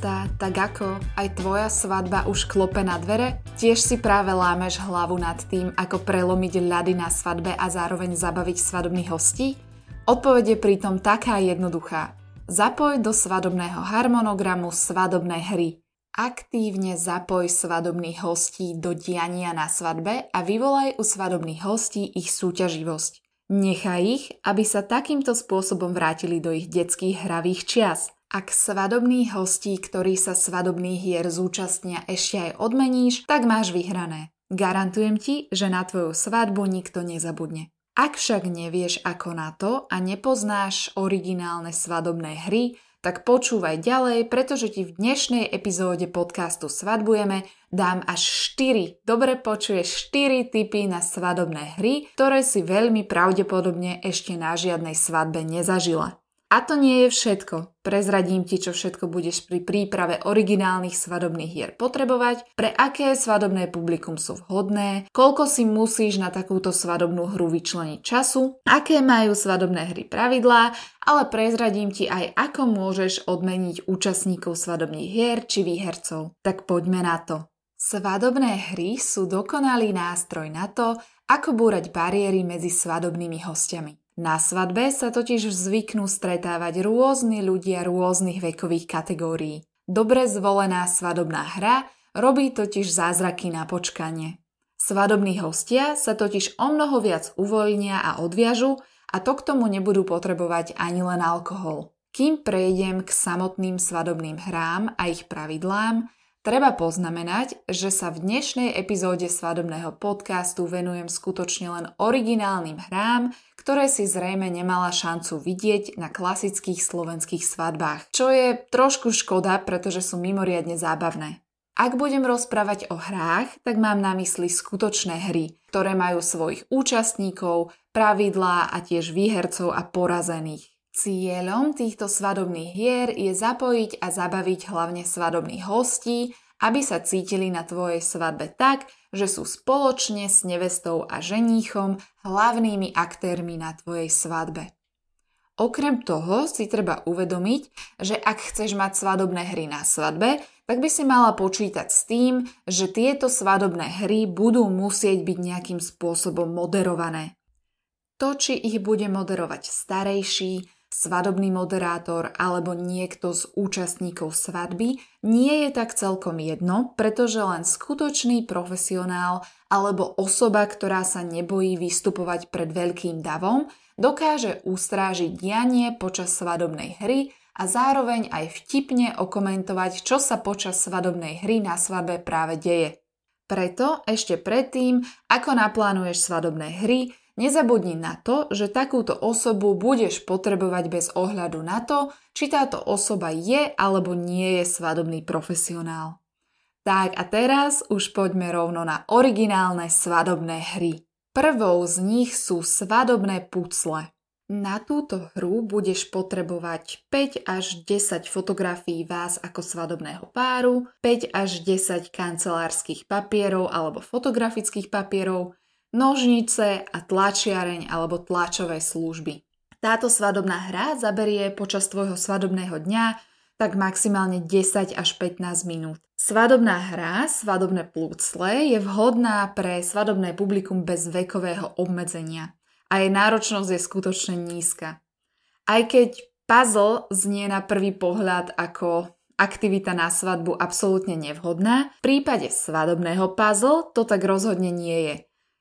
chystá, tak ako aj tvoja svadba už klope na dvere? Tiež si práve lámeš hlavu nad tým, ako prelomiť ľady na svadbe a zároveň zabaviť svadobných hostí? Odpoveď je pritom taká jednoduchá. Zapoj do svadobného harmonogramu svadobné hry. Aktívne zapoj svadobných hostí do diania na svadbe a vyvolaj u svadobných hostí ich súťaživosť. Nechaj ich, aby sa takýmto spôsobom vrátili do ich detských hravých čias – ak svadobných hostí, ktorí sa svadobných hier zúčastnia, ešte aj odmeníš, tak máš vyhrané. Garantujem ti, že na tvoju svadbu nikto nezabudne. Ak však nevieš ako na to a nepoznáš originálne svadobné hry, tak počúvaj ďalej, pretože ti v dnešnej epizóde podcastu Svadbujeme dám až 4, dobre počuješ 4 typy na svadobné hry, ktoré si veľmi pravdepodobne ešte na žiadnej svadbe nezažila. A to nie je všetko. Prezradím ti, čo všetko budeš pri príprave originálnych svadobných hier potrebovať, pre aké svadobné publikum sú vhodné, koľko si musíš na takúto svadobnú hru vyčleniť času, aké majú svadobné hry pravidlá, ale prezradím ti aj, ako môžeš odmeniť účastníkov svadobných hier či výhercov. Tak poďme na to. Svadobné hry sú dokonalý nástroj na to, ako búrať bariéry medzi svadobnými hostiami. Na svadbe sa totiž zvyknú stretávať rôzni ľudia rôznych vekových kategórií. Dobre zvolená svadobná hra robí totiž zázraky na počkanie. Svadobní hostia sa totiž o mnoho viac uvoľnia a odviažu a to k tomu nebudú potrebovať ani len alkohol. Kým prejdem k samotným svadobným hrám a ich pravidlám, Treba poznamenať, že sa v dnešnej epizóde svadobného podcastu venujem skutočne len originálnym hrám, ktoré si zrejme nemala šancu vidieť na klasických slovenských svadbách, čo je trošku škoda, pretože sú mimoriadne zábavné. Ak budem rozprávať o hrách, tak mám na mysli skutočné hry, ktoré majú svojich účastníkov, pravidlá a tiež výhercov a porazených. Cieľom týchto svadobných hier je zapojiť a zabaviť hlavne svadobných hostí, aby sa cítili na tvojej svadbe tak, že sú spoločne s nevestou a ženíchom hlavnými aktérmi na tvojej svadbe. Okrem toho si treba uvedomiť, že ak chceš mať svadobné hry na svadbe, tak by si mala počítať s tým, že tieto svadobné hry budú musieť byť nejakým spôsobom moderované. To, či ich bude moderovať starejší, svadobný moderátor alebo niekto z účastníkov svadby, nie je tak celkom jedno, pretože len skutočný profesionál alebo osoba, ktorá sa nebojí vystupovať pred veľkým davom, dokáže ustrážiť dianie počas svadobnej hry a zároveň aj vtipne okomentovať, čo sa počas svadobnej hry na svadbe práve deje. Preto ešte predtým, ako naplánuješ svadobné hry, Nezabudni na to, že takúto osobu budeš potrebovať bez ohľadu na to, či táto osoba je alebo nie je svadobný profesionál. Tak a teraz už poďme rovno na originálne svadobné hry. Prvou z nich sú svadobné pucle. Na túto hru budeš potrebovať 5 až 10 fotografií vás ako svadobného páru, 5 až 10 kancelárskych papierov alebo fotografických papierov, nožnice a tlačiareň alebo tlačové služby. Táto svadobná hra zaberie počas tvojho svadobného dňa tak maximálne 10 až 15 minút. Svadobná hra, svadobné plúcle, je vhodná pre svadobné publikum bez vekového obmedzenia a jej náročnosť je skutočne nízka. Aj keď puzzle znie na prvý pohľad ako aktivita na svadbu absolútne nevhodná, v prípade svadobného puzzle to tak rozhodne nie je.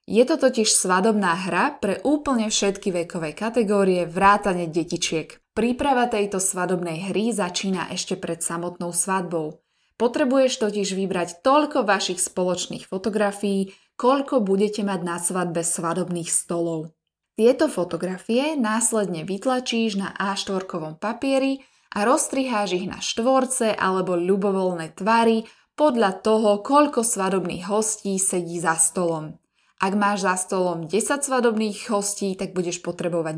Je to totiž svadobná hra pre úplne všetky vekové kategórie vrátane detičiek. Príprava tejto svadobnej hry začína ešte pred samotnou svadbou. Potrebuješ totiž vybrať toľko vašich spoločných fotografií, koľko budete mať na svadbe svadobných stolov. Tieto fotografie následne vytlačíš na A4 papieri a roztriháš ich na štvorce alebo ľubovoľné tvary podľa toho, koľko svadobných hostí sedí za stolom. Ak máš za stolom 10 svadobných hostí, tak budeš potrebovať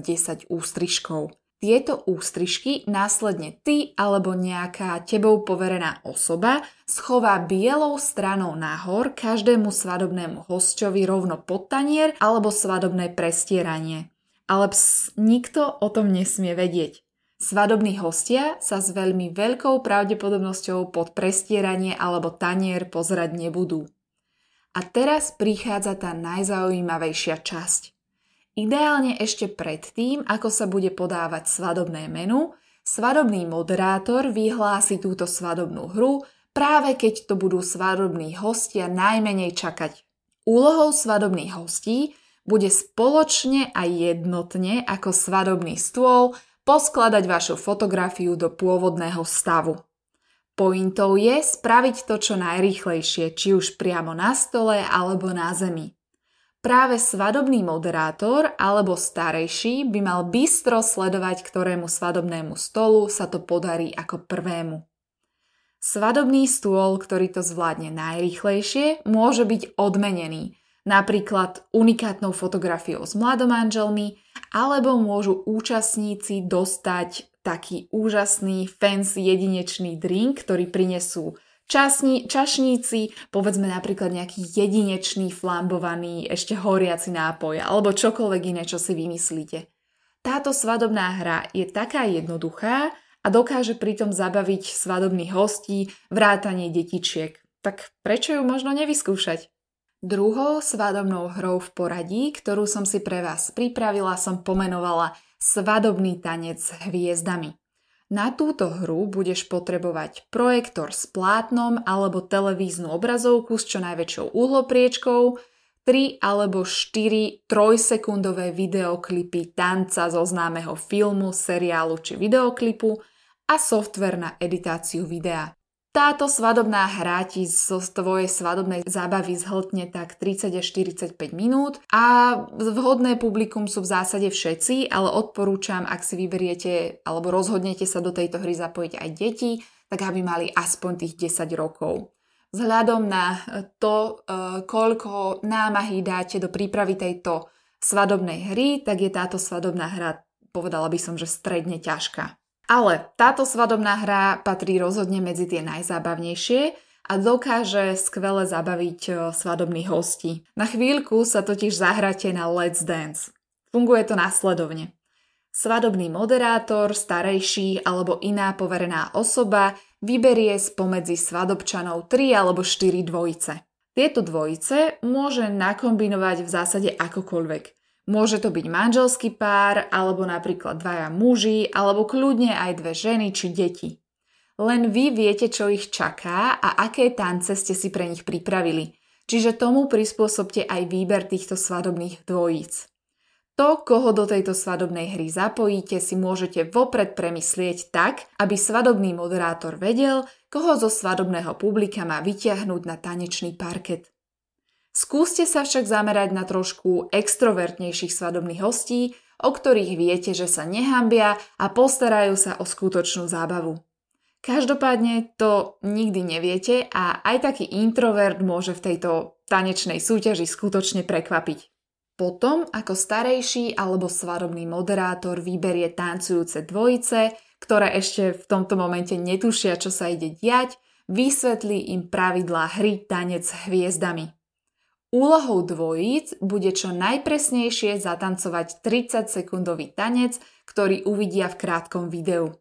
10 ústrižkov. Tieto ústrižky následne ty alebo nejaká tebou poverená osoba schová bielou stranou nahor každému svadobnému hosťovi rovno pod tanier alebo svadobné prestieranie. Ale ps, nikto o tom nesmie vedieť. Svadobní hostia sa s veľmi veľkou pravdepodobnosťou pod prestieranie alebo tanier pozerať nebudú. A teraz prichádza tá najzaujímavejšia časť. Ideálne ešte predtým, ako sa bude podávať svadobné menu, svadobný moderátor vyhlási túto svadobnú hru, práve keď to budú svadobní hostia najmenej čakať. Úlohou svadobných hostí bude spoločne a jednotne ako svadobný stôl poskladať vašu fotografiu do pôvodného stavu. Pointou je spraviť to čo najrýchlejšie, či už priamo na stole alebo na zemi. Práve svadobný moderátor alebo starejší by mal bystro sledovať, ktorému svadobnému stolu sa to podarí ako prvému. Svadobný stôl, ktorý to zvládne najrýchlejšie, môže byť odmenený – napríklad unikátnou fotografiou s mladomanželmi, alebo môžu účastníci dostať taký úžasný, fancy, jedinečný drink, ktorý prinesú časni, čašníci, povedzme napríklad nejaký jedinečný, flambovaný, ešte horiaci nápoj, alebo čokoľvek iné, čo si vymyslíte. Táto svadobná hra je taká jednoduchá a dokáže pritom zabaviť svadobných hostí vrátanie detičiek. Tak prečo ju možno nevyskúšať? Druhou svadobnou hrou v poradí, ktorú som si pre vás pripravila, som pomenovala Svadobný tanec s hviezdami. Na túto hru budeš potrebovať projektor s plátnom alebo televíznu obrazovku s čo najväčšou uhlopriečkou, 3 alebo 4 trojsekundové videoklipy tanca zo známeho filmu, seriálu či videoklipu a software na editáciu videa. Táto svadobná hra ti zo tvojej svadobnej zábavy zhltne tak 30 až 45 minút a vhodné publikum sú v zásade všetci, ale odporúčam, ak si vyberiete alebo rozhodnete sa do tejto hry zapojiť aj deti, tak aby mali aspoň tých 10 rokov. Vzhľadom na to, e, koľko námahy dáte do prípravy tejto svadobnej hry, tak je táto svadobná hra, povedala by som, že stredne ťažká. Ale táto svadobná hra patrí rozhodne medzi tie najzábavnejšie a dokáže skvele zabaviť e, svadobných hostí. Na chvíľku sa totiž zahráte na Let's Dance. Funguje to následovne. Svadobný moderátor, starejší alebo iná poverená osoba vyberie spomedzi svadobčanov 3 alebo 4 dvojice. Tieto dvojice môže nakombinovať v zásade akokoľvek – Môže to byť manželský pár, alebo napríklad dvaja muži, alebo kľudne aj dve ženy či deti. Len vy viete, čo ich čaká a aké tance ste si pre nich pripravili. Čiže tomu prispôsobte aj výber týchto svadobných dvojíc. To, koho do tejto svadobnej hry zapojíte, si môžete vopred premyslieť tak, aby svadobný moderátor vedel, koho zo svadobného publika má vyťahnuť na tanečný parket. Skúste sa však zamerať na trošku extrovertnejších svadobných hostí, o ktorých viete, že sa nehambia a postarajú sa o skutočnú zábavu. Každopádne to nikdy neviete a aj taký introvert môže v tejto tanečnej súťaži skutočne prekvapiť. Potom, ako starejší alebo svadobný moderátor vyberie tancujúce dvojice, ktoré ešte v tomto momente netušia, čo sa ide diať, vysvetlí im pravidlá hry Tanec s hviezdami. Úlohou dvojíc bude čo najpresnejšie zatancovať 30-sekundový tanec, ktorý uvidia v krátkom videu.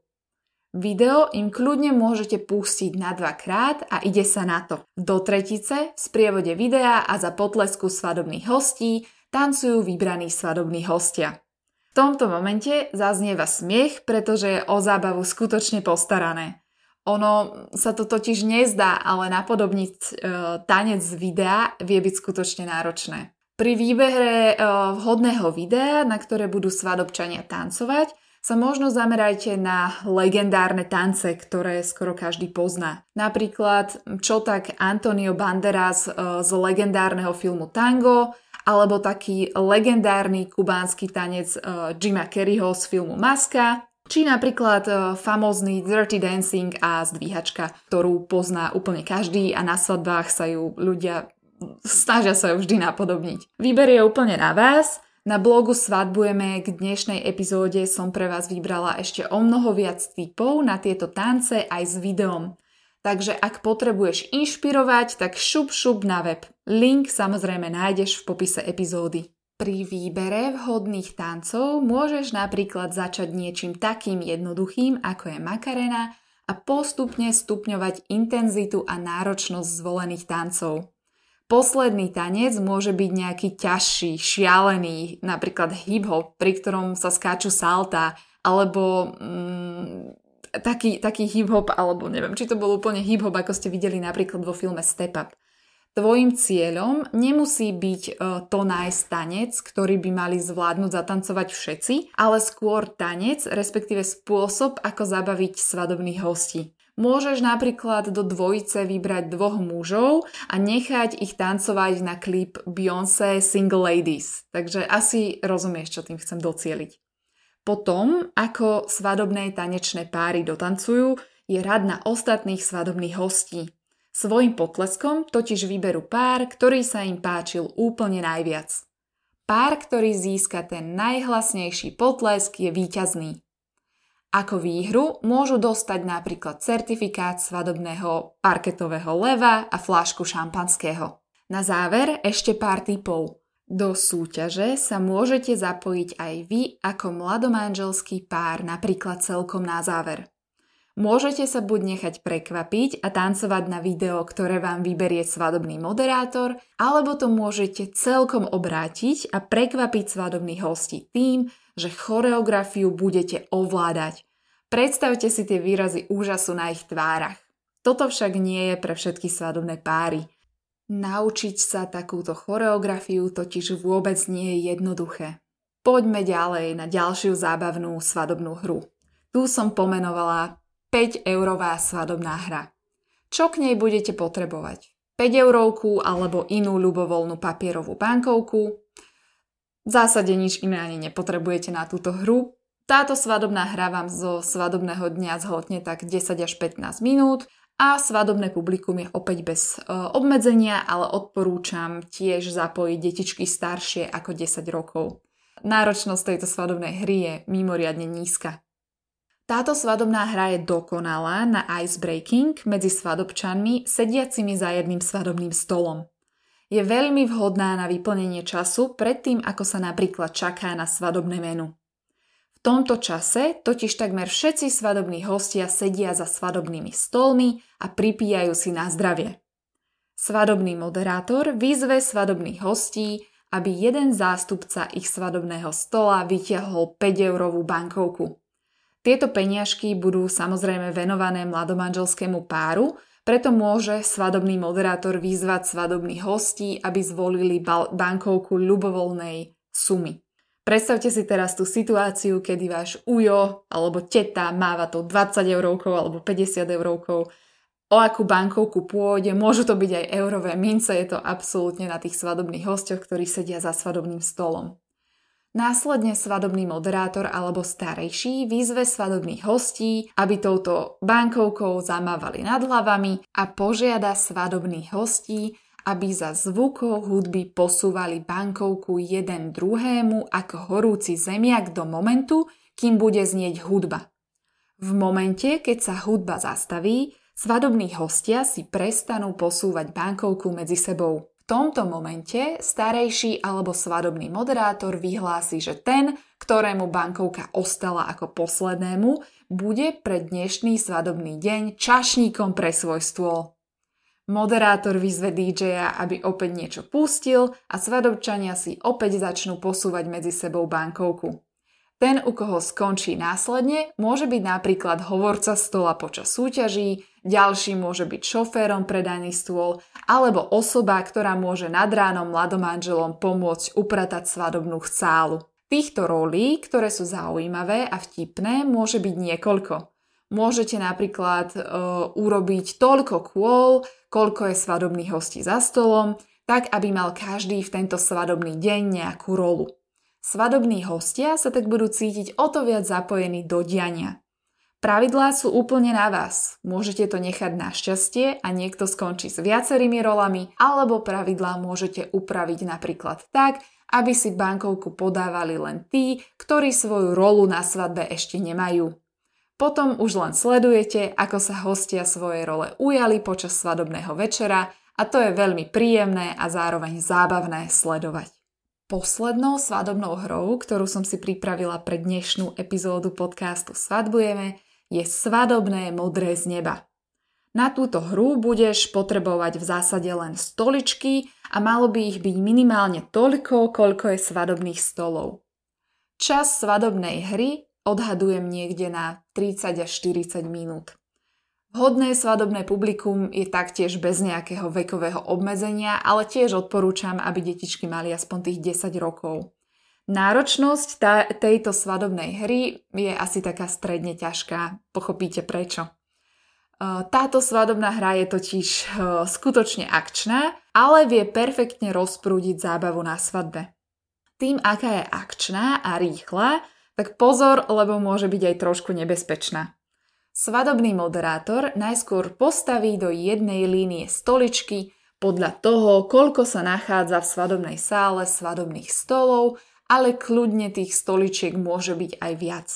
Video im kľudne môžete pustiť na dvakrát a ide sa na to. Do tretice, v sprievode videa a za potlesku svadobných hostí tancujú vybraní svadobní hostia. V tomto momente zaznieva smiech, pretože je o zábavu skutočne postarané. Ono sa to totiž nezdá, ale napodobniť e, tanec z videa vie byť skutočne náročné. Pri výbere e, vhodného videa, na ktoré budú svadobčania tancovať, sa možno zamerajte na legendárne tance, ktoré skoro každý pozná. Napríklad čo tak Antonio Banderas e, z legendárneho filmu Tango, alebo taký legendárny kubánsky tanec e, Jima Kerryho z filmu Maska, či napríklad uh, famózny Dirty Dancing a zdvíhačka, ktorú pozná úplne každý a na svadbách sa ju ľudia snažia sa ju vždy napodobniť. Výber je úplne na vás. Na blogu Svadbujeme k dnešnej epizóde som pre vás vybrala ešte o mnoho viac typov na tieto tance aj s videom. Takže ak potrebuješ inšpirovať, tak šup šup na web. Link samozrejme nájdeš v popise epizódy. Pri výbere vhodných tancov môžeš napríklad začať niečím takým jednoduchým, ako je makarena a postupne stupňovať intenzitu a náročnosť zvolených tancov. Posledný tanec môže byť nejaký ťažší, šialený, napríklad hip-hop, pri ktorom sa skáču salta, alebo mm, taký, taký hip-hop, alebo neviem, či to bol úplne hip-hop, ako ste videli napríklad vo filme Step Up. Tvojim cieľom nemusí byť e, to nájsť tanec, ktorý by mali zvládnuť zatancovať všetci, ale skôr tanec, respektíve spôsob, ako zabaviť svadobných hostí. Môžeš napríklad do dvojice vybrať dvoch mužov a nechať ich tancovať na klip Beyoncé Single Ladies. Takže asi rozumieš, čo tým chcem docieliť. Potom, ako svadobné tanečné páry dotancujú, je rad na ostatných svadobných hostí. Svojim potleskom totiž vyberú pár, ktorý sa im páčil úplne najviac. Pár, ktorý získa ten najhlasnejší potlesk, je víťazný. Ako výhru môžu dostať napríklad certifikát svadobného parketového leva a flášku šampanského. Na záver ešte pár typov. Do súťaže sa môžete zapojiť aj vy ako mladomanželský pár napríklad celkom na záver. Môžete sa buď nechať prekvapiť a tancovať na video, ktoré vám vyberie svadobný moderátor, alebo to môžete celkom obrátiť a prekvapiť svadobných hostí tým, že choreografiu budete ovládať. Predstavte si tie výrazy úžasu na ich tvárach. Toto však nie je pre všetky svadobné páry. Naučiť sa takúto choreografiu totiž vôbec nie je jednoduché. Poďme ďalej na ďalšiu zábavnú svadobnú hru. Tu som pomenovala 5 eurová svadobná hra. Čo k nej budete potrebovať? 5 eurovku alebo inú ľubovoľnú papierovú bankovku? V zásade nič iné ani nepotrebujete na túto hru. Táto svadobná hra vám zo svadobného dňa zhltne tak 10 až 15 minút a svadobné publikum je opäť bez e, obmedzenia, ale odporúčam tiež zapojiť detičky staršie ako 10 rokov. Náročnosť tejto svadobnej hry je mimoriadne nízka. Táto svadobná hra je dokonalá na icebreaking medzi svadobčanmi sediacimi za jedným svadobným stolom. Je veľmi vhodná na vyplnenie času predtým, ako sa napríklad čaká na svadobné menu. V tomto čase totiž takmer všetci svadobní hostia sedia za svadobnými stolmi a pripíjajú si na zdravie. Svadobný moderátor vyzve svadobných hostí, aby jeden zástupca ich svadobného stola vytiahol 5-eurovú bankovku. Tieto peniažky budú samozrejme venované mladomanželskému páru, preto môže svadobný moderátor vyzvať svadobných hostí, aby zvolili bankovku ľubovoľnej sumy. Predstavte si teraz tú situáciu, kedy váš ujo alebo teta máva to 20 eurovkov alebo 50 eurovkov. O akú bankovku pôjde, môžu to byť aj eurové mince, je to absolútne na tých svadobných hostoch, ktorí sedia za svadobným stolom. Následne svadobný moderátor alebo starejší vyzve svadobných hostí, aby touto bankovkou zamávali nad hlavami a požiada svadobných hostí, aby za zvukov hudby posúvali bankovku jeden druhému ako horúci zemiak do momentu, kým bude znieť hudba. V momente, keď sa hudba zastaví, svadobní hostia si prestanú posúvať bankovku medzi sebou tomto momente starejší alebo svadobný moderátor vyhlási, že ten, ktorému bankovka ostala ako poslednému, bude pre dnešný svadobný deň čašníkom pre svoj stôl. Moderátor vyzve DJ-a, aby opäť niečo pustil a svadobčania si opäť začnú posúvať medzi sebou bankovku. Ten, u koho skončí následne, môže byť napríklad hovorca stola počas súťaží, ďalší môže byť šoférom pre daný stôl alebo osoba, ktorá môže nad ránom mladomanželom pomôcť upratať svadobnú chálu. Týchto rolí, ktoré sú zaujímavé a vtipné, môže byť niekoľko. Môžete napríklad e, urobiť toľko kôl, koľko je svadobných hostí za stolom, tak aby mal každý v tento svadobný deň nejakú rolu. Svadobní hostia sa tak budú cítiť o to viac zapojení do diania. Pravidlá sú úplne na vás. Môžete to nechať na šťastie a niekto skončí s viacerými rolami, alebo pravidlá môžete upraviť napríklad tak, aby si bankovku podávali len tí, ktorí svoju rolu na svadbe ešte nemajú. Potom už len sledujete, ako sa hostia svoje role ujali počas svadobného večera a to je veľmi príjemné a zároveň zábavné sledovať. Poslednou svadobnou hrou, ktorú som si pripravila pre dnešnú epizódu podcastu Svadbujeme, je svadobné modré z neba. Na túto hru budeš potrebovať v zásade len stoličky a malo by ich byť minimálne toľko, koľko je svadobných stolov. Čas svadobnej hry odhadujem niekde na 30 až 40 minút. Vhodné svadobné publikum je taktiež bez nejakého vekového obmedzenia, ale tiež odporúčam, aby detičky mali aspoň tých 10 rokov. Náročnosť tá, tejto svadobnej hry je asi taká stredne ťažká, pochopíte prečo. E, táto svadobná hra je totiž e, skutočne akčná, ale vie perfektne rozprúdiť zábavu na svadbe. Tým, aká je akčná a rýchla, tak pozor, lebo môže byť aj trošku nebezpečná. Svadobný moderátor najskôr postaví do jednej línie stoličky podľa toho, koľko sa nachádza v svadobnej sále svadobných stolov, ale kľudne tých stoličiek môže byť aj viac.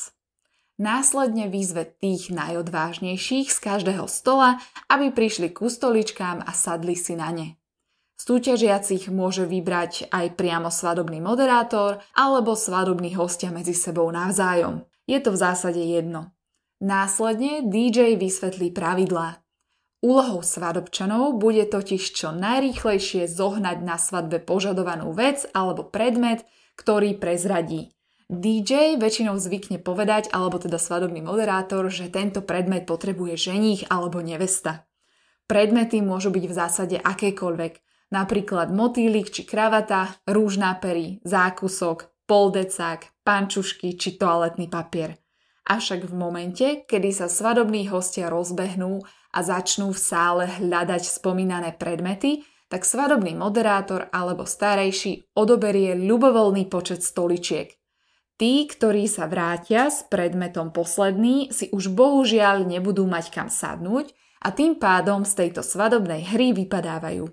Následne výzve tých najodvážnejších z každého stola, aby prišli ku stoličkám a sadli si na ne. Súťažiacich môže vybrať aj priamo svadobný moderátor alebo svadobní hostia medzi sebou navzájom. Je to v zásade jedno. Následne DJ vysvetlí pravidlá. Úlohou svadobčanov bude totiž čo najrýchlejšie zohnať na svadbe požadovanú vec alebo predmet, ktorý prezradí. DJ väčšinou zvykne povedať, alebo teda svadobný moderátor, že tento predmet potrebuje ženích alebo nevesta. Predmety môžu byť v zásade akékoľvek, napríklad motýlik či kravata, rúž na pery, zákusok, poldecák, pančušky či toaletný papier – Avšak v momente, kedy sa svadobní hostia rozbehnú a začnú v sále hľadať spomínané predmety, tak svadobný moderátor alebo starejší odoberie ľubovoľný počet stoličiek. Tí, ktorí sa vrátia s predmetom posledný, si už bohužiaľ nebudú mať kam sadnúť a tým pádom z tejto svadobnej hry vypadávajú.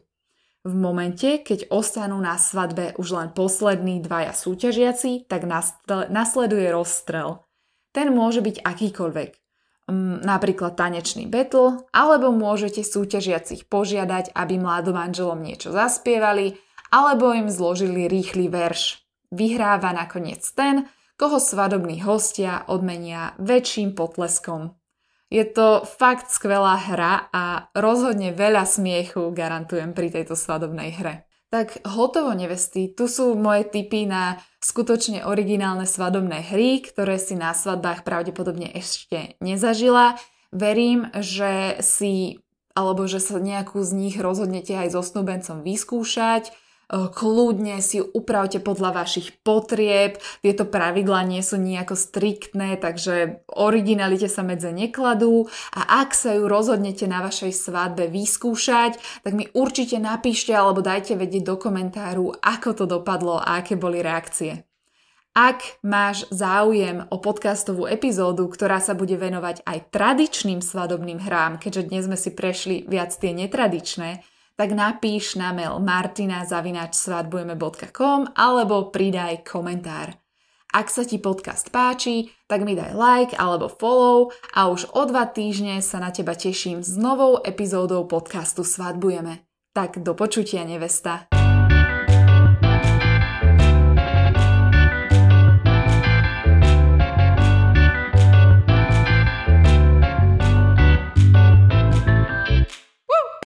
V momente, keď ostanú na svadbe už len poslední dvaja súťažiaci, tak nasleduje rozstrel – ten môže byť akýkoľvek. Mm, napríklad tanečný battle, alebo môžete súťažiacich požiadať, aby mladomanželom niečo zaspievali, alebo im zložili rýchly verš. Vyhráva nakoniec ten, koho svadobní hostia odmenia väčším potleskom. Je to fakt skvelá hra a rozhodne veľa smiechu garantujem pri tejto svadobnej hre. Tak hotovo nevesty, tu sú moje tipy na skutočne originálne svadobné hry, ktoré si na svadbách pravdepodobne ešte nezažila. Verím, že si alebo že sa nejakú z nich rozhodnete aj so snúbencom vyskúšať kľudne si upravte podľa vašich potrieb, tieto pravidlá nie sú nejako striktné, takže originalite sa medze nekladú a ak sa ju rozhodnete na vašej svadbe vyskúšať, tak mi určite napíšte alebo dajte vedieť do komentáru, ako to dopadlo a aké boli reakcie. Ak máš záujem o podcastovú epizódu, ktorá sa bude venovať aj tradičným svadobným hrám, keďže dnes sme si prešli viac tie netradičné, tak napíš na mail martina.svadbujeme.com alebo pridaj komentár. Ak sa ti podcast páči, tak mi daj like alebo follow a už o dva týždne sa na teba teším s novou epizódou podcastu Svadbujeme. Tak do počutia nevesta.